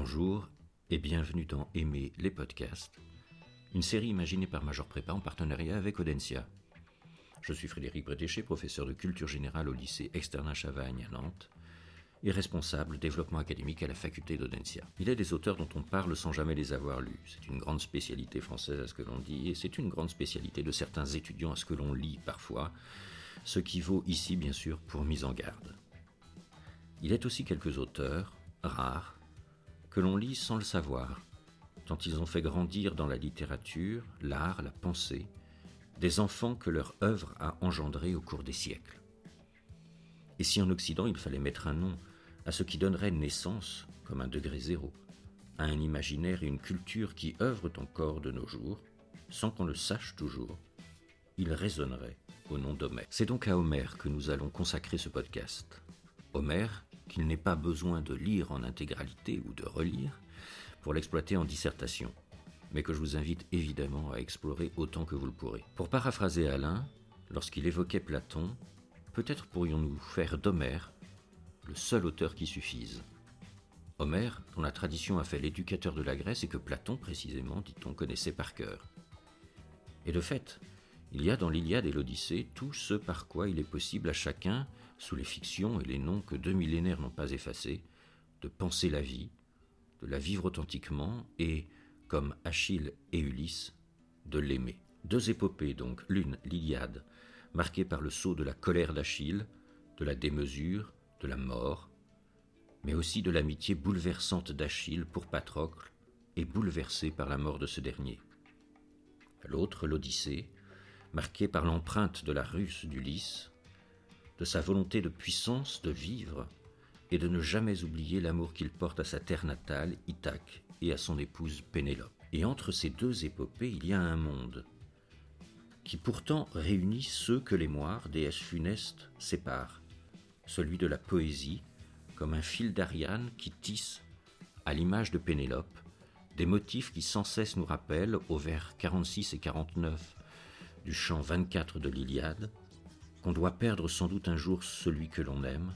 Bonjour et bienvenue dans Aimer les podcasts, une série imaginée par Major Prépa en partenariat avec Audencia. Je suis Frédéric Bretéché, professeur de culture générale au lycée Externin Chavagne à Nantes et responsable développement académique à la faculté d'Audencia. Il est des auteurs dont on parle sans jamais les avoir lus. C'est une grande spécialité française à ce que l'on dit et c'est une grande spécialité de certains étudiants à ce que l'on lit parfois, ce qui vaut ici bien sûr pour mise en garde. Il est aussi quelques auteurs, rares, que l'on lit sans le savoir, tant ils ont fait grandir dans la littérature, l'art, la pensée, des enfants que leur œuvre a engendrés au cours des siècles. Et si en Occident il fallait mettre un nom à ce qui donnerait naissance, comme un degré zéro, à un imaginaire et une culture qui œuvrent encore de nos jours, sans qu'on le sache toujours, il résonnerait au nom d'Homère. C'est donc à Homère que nous allons consacrer ce podcast. Homère, qu'il n'est pas besoin de lire en intégralité ou de relire pour l'exploiter en dissertation, mais que je vous invite évidemment à explorer autant que vous le pourrez. Pour paraphraser Alain, lorsqu'il évoquait Platon, peut-être pourrions-nous faire d'Homère le seul auteur qui suffise. Homère, dont la tradition a fait l'éducateur de la Grèce et que Platon, précisément, dit-on, connaissait par cœur. Et de fait, il y a dans l'Iliade et l'Odyssée tout ce par quoi il est possible à chacun, sous les fictions et les noms que deux millénaires n'ont pas effacés, de penser la vie, de la vivre authentiquement et, comme Achille et Ulysse, de l'aimer. Deux épopées donc, l'une, l'Iliade, marquée par le saut de la colère d'Achille, de la démesure, de la mort, mais aussi de l'amitié bouleversante d'Achille pour Patrocle et bouleversée par la mort de ce dernier. L'autre, l'Odyssée, marquée par l'empreinte de la ruse d'Ulysse, de sa volonté de puissance de vivre et de ne jamais oublier l'amour qu'il porte à sa terre natale, Ithaque, et à son épouse Pénélope. Et entre ces deux épopées, il y a un monde qui pourtant réunit ceux que les moires, déesses funestes, séparent, celui de la poésie, comme un fil d'Ariane qui tisse, à l'image de Pénélope, des motifs qui sans cesse nous rappellent, aux vers 46 et 49 du chant 24 de l'Iliade, qu'on doit perdre sans doute un jour celui que l'on aime,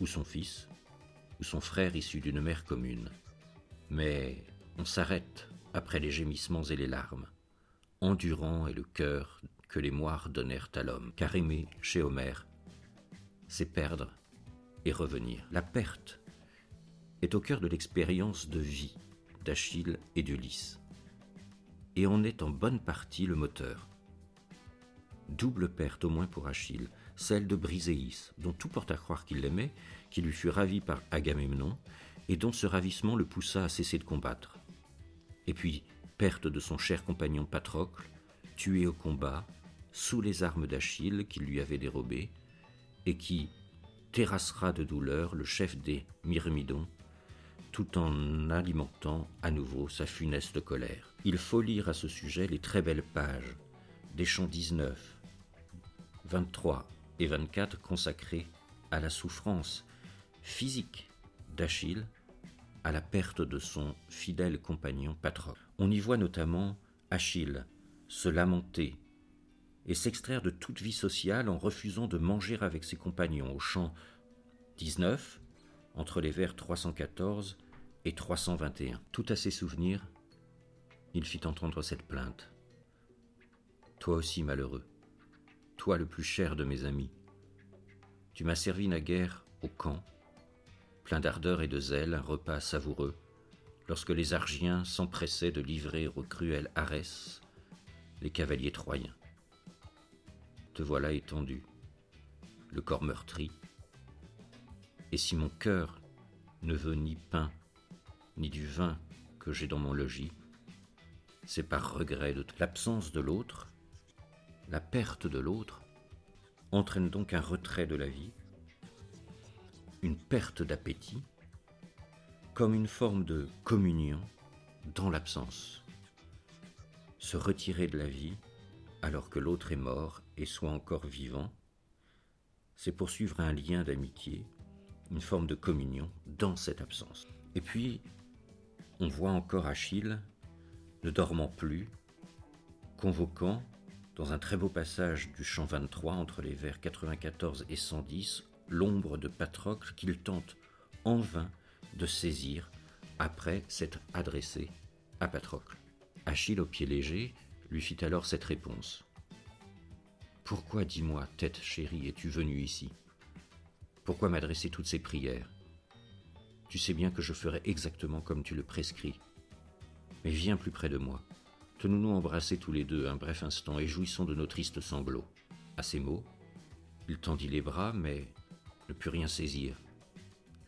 ou son fils, ou son frère issu d'une mère commune. Mais on s'arrête après les gémissements et les larmes, endurant est le cœur que les moires donnèrent à l'homme, car aimer chez Homère, c'est perdre et revenir. La perte est au cœur de l'expérience de vie d'Achille et d'Ulysse, et en est en bonne partie le moteur. Double perte au moins pour Achille, celle de Briséis, dont tout porte à croire qu'il l'aimait, qui lui fut ravi par Agamemnon, et dont ce ravissement le poussa à cesser de combattre. Et puis, perte de son cher compagnon Patrocle, tué au combat, sous les armes d'Achille qu'il lui avait dérobées, et qui terrassera de douleur le chef des Myrmidons, tout en alimentant à nouveau sa funeste colère. Il faut lire à ce sujet les très belles pages des chants 19, 23 et 24 consacrés à la souffrance physique d'Achille, à la perte de son fidèle compagnon Patrocle. On y voit notamment Achille se lamenter et s'extraire de toute vie sociale en refusant de manger avec ses compagnons au chant 19, entre les vers 314 et 321. Tout à ses souvenirs, il fit entendre cette plainte. Toi aussi malheureux, toi le plus cher de mes amis. Tu m'as servi naguère au camp, plein d'ardeur et de zèle, un repas savoureux, lorsque les Argiens s'empressaient de livrer au cruel Arès les cavaliers troyens. Te voilà étendu, le corps meurtri, et si mon cœur ne veut ni pain, ni du vin que j'ai dans mon logis, c'est par regret de l'absence de l'autre la perte de l'autre entraîne donc un retrait de la vie, une perte d'appétit, comme une forme de communion dans l'absence. Se retirer de la vie alors que l'autre est mort et soit encore vivant, c'est poursuivre un lien d'amitié, une forme de communion dans cette absence. Et puis, on voit encore Achille, ne dormant plus, convoquant dans un très beau passage du chant 23 entre les vers 94 et 110, l'ombre de Patrocle qu'il tente en vain de saisir après s'être adressé à Patrocle. Achille, au pied léger, lui fit alors cette réponse. Pourquoi, dis-moi, tête chérie, es-tu venu ici? Pourquoi m'adresser toutes ces prières? Tu sais bien que je ferai exactement comme tu le prescris. Mais viens plus près de moi. Tenons-nous embrasser tous les deux un bref instant et jouissons de nos tristes sanglots. À ces mots, il tendit les bras, mais ne put rien saisir.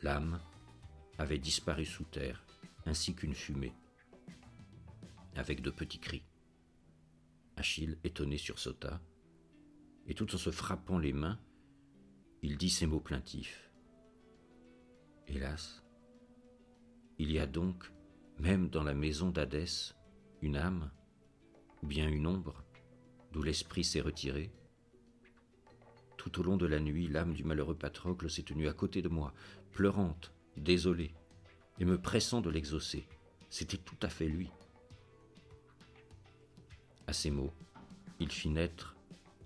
L'âme avait disparu sous terre, ainsi qu'une fumée, avec de petits cris. Achille, étonné, sursauta, et tout en se frappant les mains, il dit ces mots plaintifs. Hélas, il y a donc, même dans la maison d'Hadès, une âme, ou bien une ombre, d'où l'esprit s'est retiré Tout au long de la nuit, l'âme du malheureux Patrocle s'est tenue à côté de moi, pleurante, désolée, et me pressant de l'exaucer. C'était tout à fait lui. À ces mots, il fit naître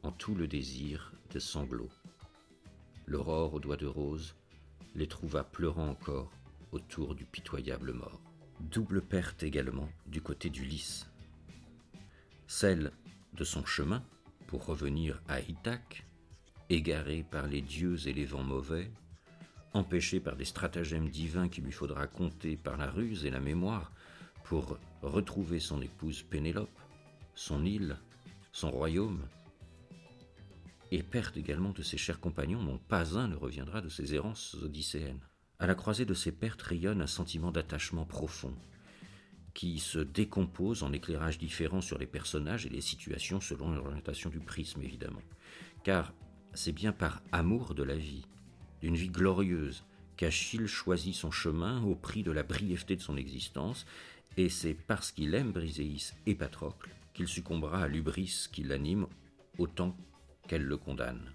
en tout le désir de sanglots. L'aurore aux doigts de rose les trouva pleurant encore autour du pitoyable mort. Double perte également du côté d'Ulysse. Celle de son chemin pour revenir à Ithaque, égaré par les dieux et les vents mauvais, empêché par des stratagèmes divins qu'il lui faudra compter par la ruse et la mémoire pour retrouver son épouse Pénélope, son île, son royaume, et perte également de ses chers compagnons dont pas un ne reviendra de ses errances odysséennes. À la croisée de ces pertes rayonne un sentiment d'attachement profond, qui se décompose en éclairages différents sur les personnages et les situations selon l'orientation du prisme, évidemment. Car c'est bien par amour de la vie, d'une vie glorieuse, qu'Achille choisit son chemin au prix de la brièveté de son existence, et c'est parce qu'il aime Briséis et Patrocle qu'il succombera à l'ubris qui l'anime autant qu'elle le condamne.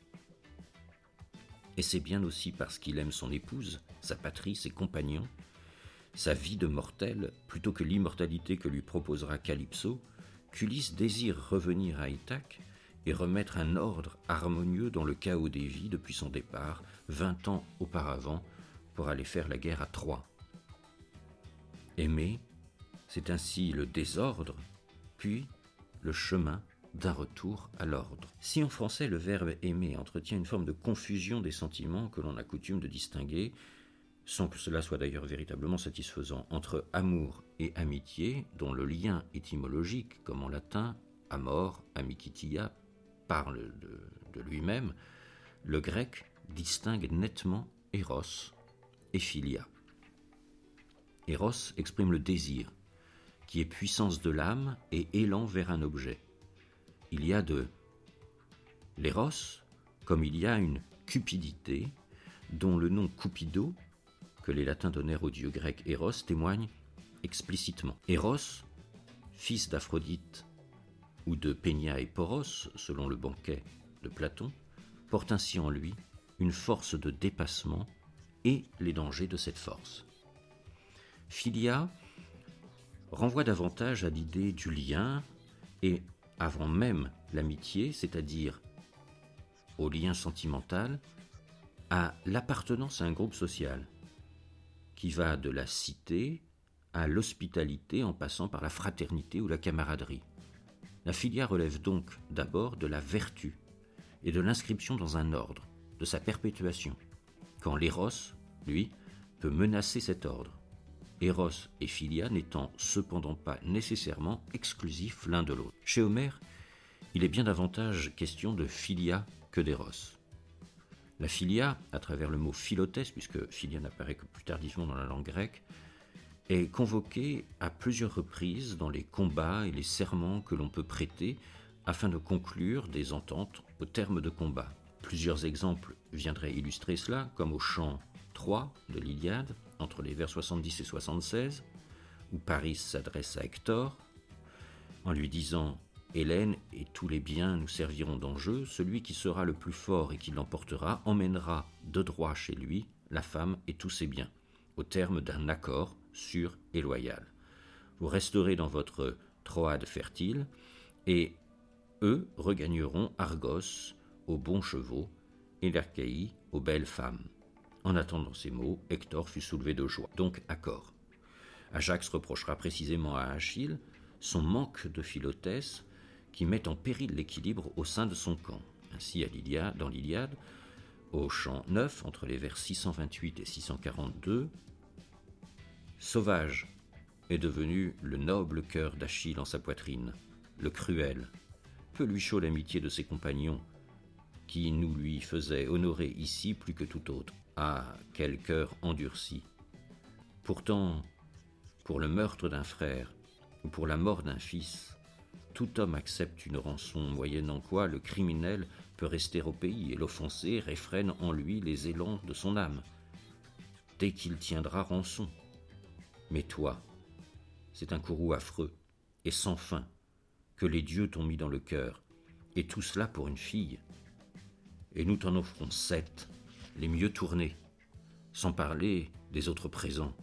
Et c'est bien aussi parce qu'il aime son épouse, sa patrie, ses compagnons, sa vie de mortel, plutôt que l'immortalité que lui proposera Calypso, qu'Ulysse désire revenir à Ithaque et remettre un ordre harmonieux dans le chaos des vies depuis son départ, vingt ans auparavant, pour aller faire la guerre à Troie. Aimer, c'est ainsi le désordre, puis le chemin d'un retour à l'ordre. Si en français le verbe aimer entretient une forme de confusion des sentiments que l'on a coutume de distinguer, sans que cela soit d'ailleurs véritablement satisfaisant, entre amour et amitié, dont le lien étymologique, comme en latin, amor, amicitia, parle de, lui-même, le grec distingue nettement Eros et Philia. Eros exprime le désir, qui est puissance de l'âme et élan vers un objet il y a de l'éros, comme il y a une cupidité, dont le nom Cupido, que les latins donnèrent au dieu grec Eros, témoigne explicitement. Eros, fils d'Aphrodite ou de Pénia et Poros, selon le banquet de Platon, porte ainsi en lui une force de dépassement et les dangers de cette force. Philia renvoie davantage à l'idée du lien et avant même l'amitié, c'est-à-dire au lien sentimental, à l'appartenance à un groupe social, qui va de la cité à l'hospitalité en passant par la fraternité ou la camaraderie. La filia relève donc d'abord de la vertu et de l'inscription dans un ordre, de sa perpétuation, quand l'éros, lui, peut menacer cet ordre. Eros et Philia n'étant cependant pas nécessairement exclusifs l'un de l'autre. Chez Homère, il est bien davantage question de Philia que d'Eros. La Philia, à travers le mot philotès, puisque Philia n'apparaît que plus tardivement dans la langue grecque, est convoquée à plusieurs reprises dans les combats et les serments que l'on peut prêter afin de conclure des ententes au terme de combats. Plusieurs exemples viendraient illustrer cela, comme au chant 3 de l'Iliade, entre les vers 70 et 76, où Paris s'adresse à Hector, en lui disant Hélène et tous les biens nous serviront d'enjeu, celui qui sera le plus fort et qui l'emportera emmènera de droit chez lui la femme et tous ses biens, au terme d'un accord sûr et loyal. Vous resterez dans votre Troade fertile, et eux regagneront Argos aux bons chevaux et l'Archaïe aux belles femmes. En attendant ces mots, Hector fut soulevé de joie. Donc accord. Ajax reprochera précisément à Achille son manque de philotesse qui met en péril l'équilibre au sein de son camp. Ainsi, à dans l'Iliade, au chant 9, entre les vers 628 et 642, Sauvage est devenu le noble cœur d'Achille en sa poitrine, le cruel. Peu lui chaud l'amitié de ses compagnons, qui nous lui faisaient honorer ici plus que tout autre. Ah, quel cœur endurci Pourtant, pour le meurtre d'un frère ou pour la mort d'un fils, tout homme accepte une rançon, moyennant quoi le criminel peut rester au pays et l'offensé réfrène en lui les élans de son âme, dès qu'il tiendra rançon. Mais toi, c'est un courroux affreux et sans fin que les dieux t'ont mis dans le cœur, et tout cela pour une fille. Et nous t'en offrons sept, les mieux tournés, sans parler des autres présents.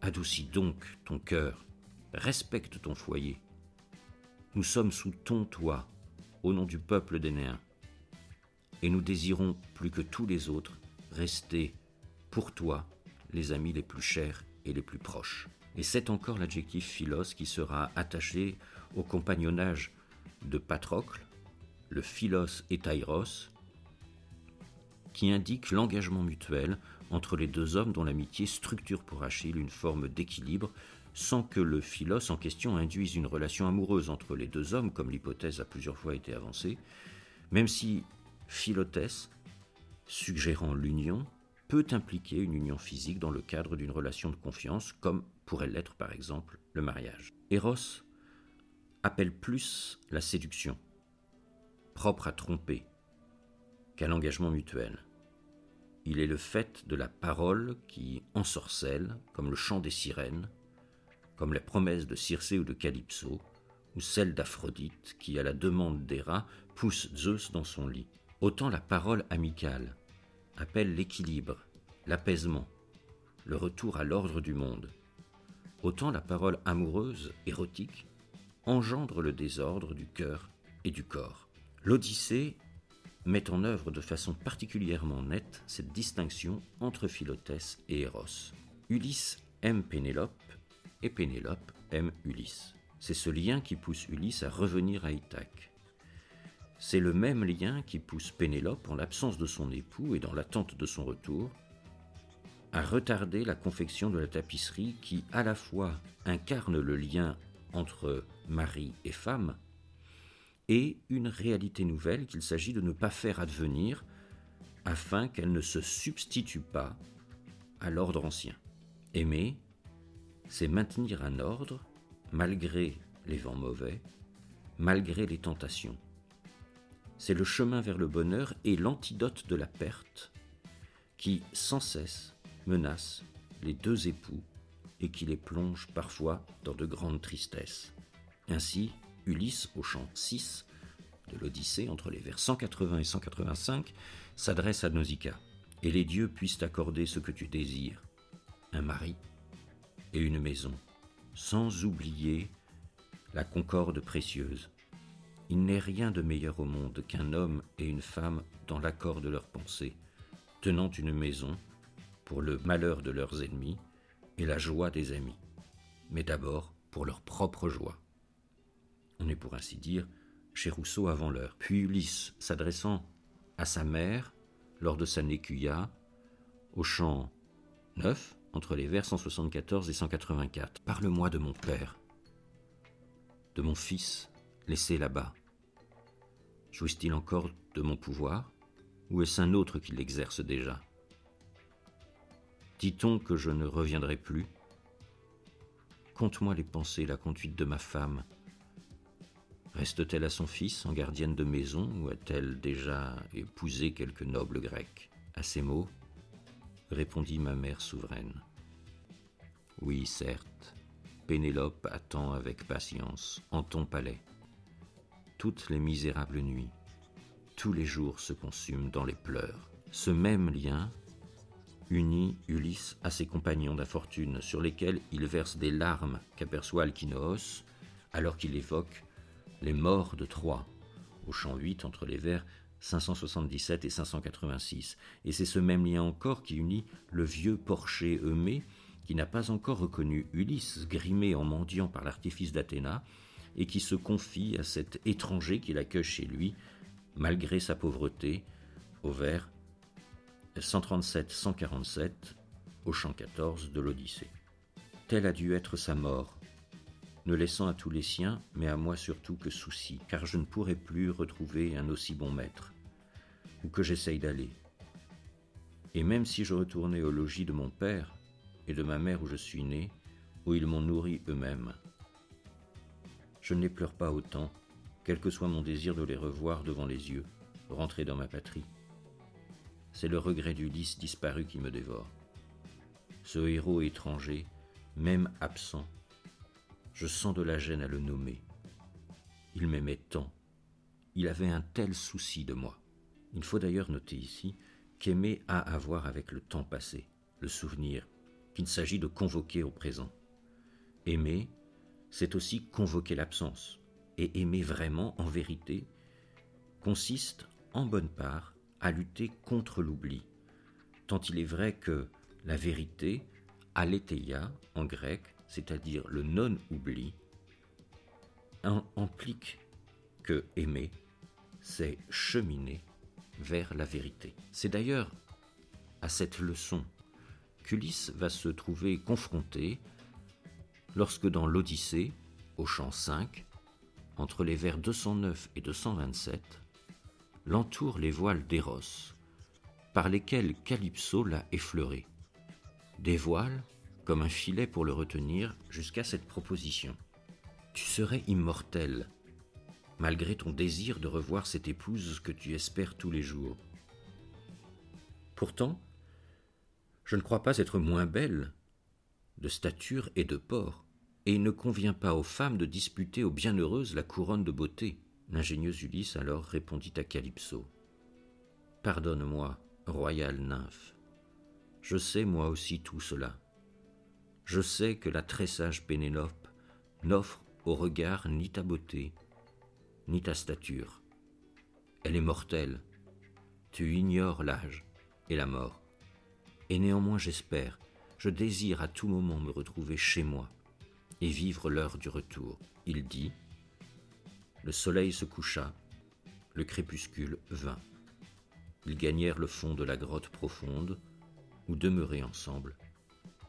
Adoucis donc ton cœur, respecte ton foyer. Nous sommes sous ton toit, au nom du peuple des Néens, et nous désirons plus que tous les autres rester pour toi les amis les plus chers et les plus proches. Et c'est encore l'adjectif philos qui sera attaché au compagnonnage de Patrocle, le philos et Tairos, qui indique l'engagement mutuel entre les deux hommes dont l'amitié structure pour Achille une forme d'équilibre sans que le philos en question induise une relation amoureuse entre les deux hommes, comme l'hypothèse a plusieurs fois été avancée, même si philotès, suggérant l'union, peut impliquer une union physique dans le cadre d'une relation de confiance, comme pourrait l'être par exemple le mariage. Eros appelle plus la séduction, propre à tromper, qu'à l'engagement mutuel. Il est le fait de la parole qui ensorcelle, comme le chant des sirènes, comme les promesses de Circé ou de Calypso, ou celle d'Aphrodite qui, à la demande d'Héra, pousse Zeus dans son lit. Autant la parole amicale appelle l'équilibre, l'apaisement, le retour à l'ordre du monde, autant la parole amoureuse, érotique, engendre le désordre du cœur et du corps. L'Odyssée met en œuvre de façon particulièrement nette cette distinction entre Philotès et Eros. Ulysse aime Pénélope et Pénélope aime Ulysse. C'est ce lien qui pousse Ulysse à revenir à Ithaque. C'est le même lien qui pousse Pénélope, en l'absence de son époux et dans l'attente de son retour, à retarder la confection de la tapisserie qui à la fois incarne le lien entre mari et femme et une réalité nouvelle qu'il s'agit de ne pas faire advenir afin qu'elle ne se substitue pas à l'ordre ancien. Aimer, c'est maintenir un ordre malgré les vents mauvais, malgré les tentations. C'est le chemin vers le bonheur et l'antidote de la perte qui, sans cesse, menace les deux époux et qui les plonge parfois dans de grandes tristesses. Ainsi, Ulysse, au chant 6 de l'Odyssée, entre les vers 180 et 185, s'adresse à Nausicaa. Et les dieux puissent accorder ce que tu désires, un mari et une maison, sans oublier la concorde précieuse. Il n'est rien de meilleur au monde qu'un homme et une femme dans l'accord de leurs pensées, tenant une maison pour le malheur de leurs ennemis et la joie des amis, mais d'abord pour leur propre joie. On est pour ainsi dire chez Rousseau avant l'heure. Puis Ulysse, s'adressant à sa mère lors de sa nécuya, au chant 9, entre les vers 174 et 184. Parle-moi de mon père, de mon fils, laissé là-bas. Jouisse-t-il encore de mon pouvoir, ou est-ce un autre qui l'exerce déjà? Dit-on que je ne reviendrai plus? Conte-moi les pensées, la conduite de ma femme. Reste-t-elle à son fils en gardienne de maison ou a-t-elle déjà épousé quelque noble grec? À ces mots, répondit ma mère souveraine. Oui, certes, Pénélope attend avec patience, en ton palais. Toutes les misérables nuits, tous les jours se consument dans les pleurs. Ce même lien unit Ulysse à ses compagnons d'infortune, sur lesquels il verse des larmes qu'aperçoit Alkinoos, alors qu'il évoque les morts de Troie, au champ 8 entre les vers 577 et 586. Et c'est ce même lien encore qui unit le vieux porcher Eumée, qui n'a pas encore reconnu Ulysse grimé en mendiant par l'artifice d'Athéna, et qui se confie à cet étranger qui l'accueille chez lui, malgré sa pauvreté, au vers 137-147, au chant 14 de l'Odyssée. Telle a dû être sa mort, ne laissant à tous les siens, mais à moi surtout que souci, car je ne pourrai plus retrouver un aussi bon maître, ou que j'essaye d'aller. Et même si je retournais au logis de mon père et de ma mère où je suis né, où ils m'ont nourri eux-mêmes, je ne les pleure pas autant, quel que soit mon désir de les revoir devant les yeux, rentrer dans ma patrie. C'est le regret d'Ulysse disparu qui me dévore. Ce héros étranger, même absent, je sens de la gêne à le nommer. Il m'aimait tant, il avait un tel souci de moi. Il faut d'ailleurs noter ici qu'aimer a à voir avec le temps passé, le souvenir, qu'il s'agit de convoquer au présent. Aimer, c'est aussi convoquer l'absence, et aimer vraiment, en vérité, consiste, en bonne part, à lutter contre l'oubli, tant il est vrai que la vérité, aletheia en grec, c'est-à-dire le non-oubli, implique que aimer, c'est cheminer vers la vérité. C'est d'ailleurs à cette leçon qu'Ulysse va se trouver confronté lorsque dans l'Odyssée, au chant 5, entre les vers 209 et 227, l'entourent les voiles d'Eros, par lesquels Calypso l'a effleuré. Des voiles comme un filet pour le retenir jusqu'à cette proposition. Tu serais immortel, malgré ton désir de revoir cette épouse que tu espères tous les jours. Pourtant, je ne crois pas être moins belle, de stature et de port, et il ne convient pas aux femmes de disputer aux bienheureuses la couronne de beauté. L'ingénieuse Ulysse alors répondit à Calypso. Pardonne-moi, royale nymphe. Je sais moi aussi tout cela. Je sais que la très sage Pénélope n'offre au regard ni ta beauté, ni ta stature. Elle est mortelle. Tu ignores l'âge et la mort. Et néanmoins j'espère, je désire à tout moment me retrouver chez moi, et vivre l'heure du retour. Il dit Le soleil se coucha, le crépuscule vint. Ils gagnèrent le fond de la grotte profonde, où demeurés ensemble,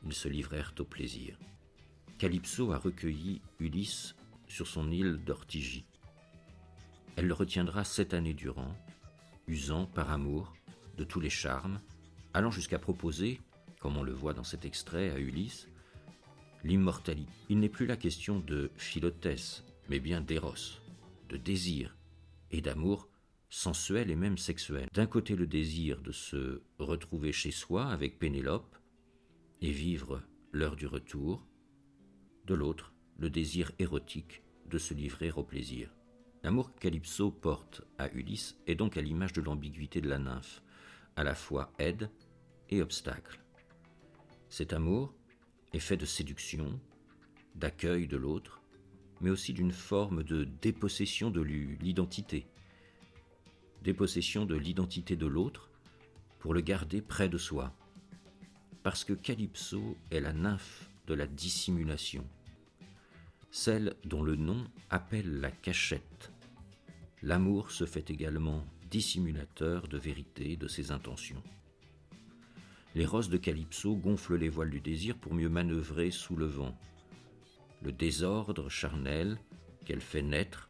ils se livrèrent au plaisir. Calypso a recueilli Ulysse sur son île d'Ortigie. Elle le retiendra sept années durant, usant par amour de tous les charmes, allant jusqu'à proposer, comme on le voit dans cet extrait à Ulysse, l'immortalité. Il n'est plus la question de philotès, mais bien d'éros, de désir et d'amour sensuel et même sexuel. D'un côté le désir de se retrouver chez soi avec Pénélope et vivre l'heure du retour, de l'autre le désir érotique de se livrer au plaisir. L'amour que Calypso porte à Ulysse est donc à l'image de l'ambiguïté de la nymphe, à la fois aide et obstacle. Cet amour, est fait de séduction, d'accueil de l'autre, mais aussi d'une forme de dépossession de l'identité. Dépossession de l'identité de l'autre pour le garder près de soi. Parce que Calypso est la nymphe de la dissimulation, celle dont le nom appelle la cachette. L'amour se fait également dissimulateur de vérité de ses intentions les roses de Calypso gonflent les voiles du désir pour mieux manœuvrer sous le vent. Le désordre charnel qu'elle fait naître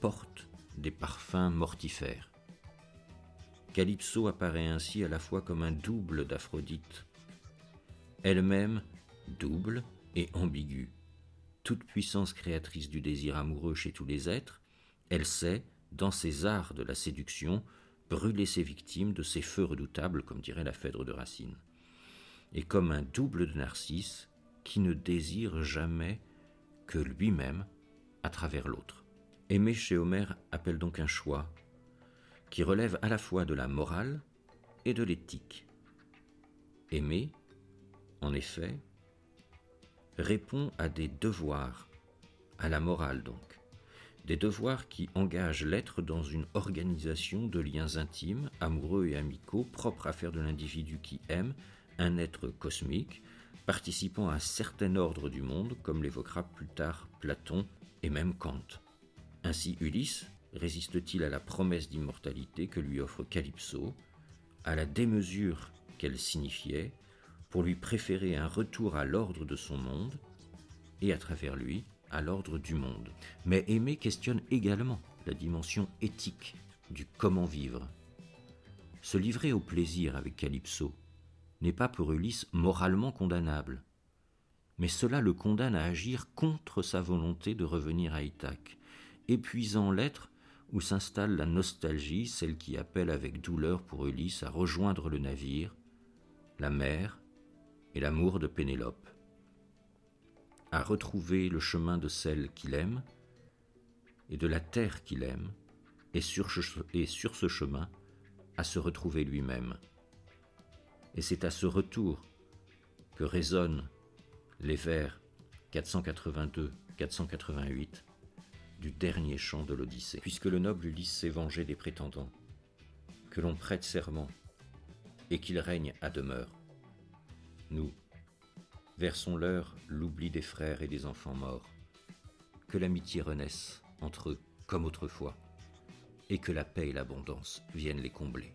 porte des parfums mortifères. Calypso apparaît ainsi à la fois comme un double d'Aphrodite, elle-même double et ambiguë. Toute puissance créatrice du désir amoureux chez tous les êtres, elle sait, dans ses arts de la séduction, brûler ses victimes de ses feux redoutables, comme dirait la Phèdre de Racine, et comme un double de Narcisse qui ne désire jamais que lui-même à travers l'autre. Aimer chez Homère appelle donc un choix qui relève à la fois de la morale et de l'éthique. Aimer, en effet, répond à des devoirs, à la morale donc des devoirs qui engagent l'être dans une organisation de liens intimes, amoureux et amicaux, propres à faire de l'individu qui aime un être cosmique, participant à un certain ordre du monde, comme l'évoquera plus tard Platon et même Kant. Ainsi Ulysse résiste-t-il à la promesse d'immortalité que lui offre Calypso, à la démesure qu'elle signifiait, pour lui préférer un retour à l'ordre de son monde, et à travers lui à l'ordre du monde. Mais Aimé questionne également la dimension éthique du comment vivre. Se livrer au plaisir avec Calypso n'est pas pour Ulysse moralement condamnable, mais cela le condamne à agir contre sa volonté de revenir à Ithaque, épuisant l'être où s'installe la nostalgie, celle qui appelle avec douleur pour Ulysse à rejoindre le navire, la mer et l'amour de Pénélope, à retrouver le chemin de celle qu'il aime et de la terre qu'il aime, et sur, ce chemin, à se retrouver lui-même. Et c'est à ce retour que résonnent les vers 482-488 du dernier chant de l'Odyssée. Puisque le noble Ulysse s'est vengé des prétendants, que l'on prête serment et qu'il règne à demeure. Nous, versons-leur l'oubli des frères et des enfants morts, que l'amitié renaisse entre eux comme autrefois, et que la paix et l'abondance viennent les combler.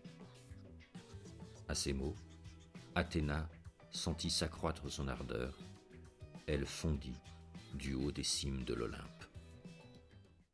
À ces mots, Athéna sentit s'accroître son ardeur, elle fondit du haut des cimes de l'Olympe.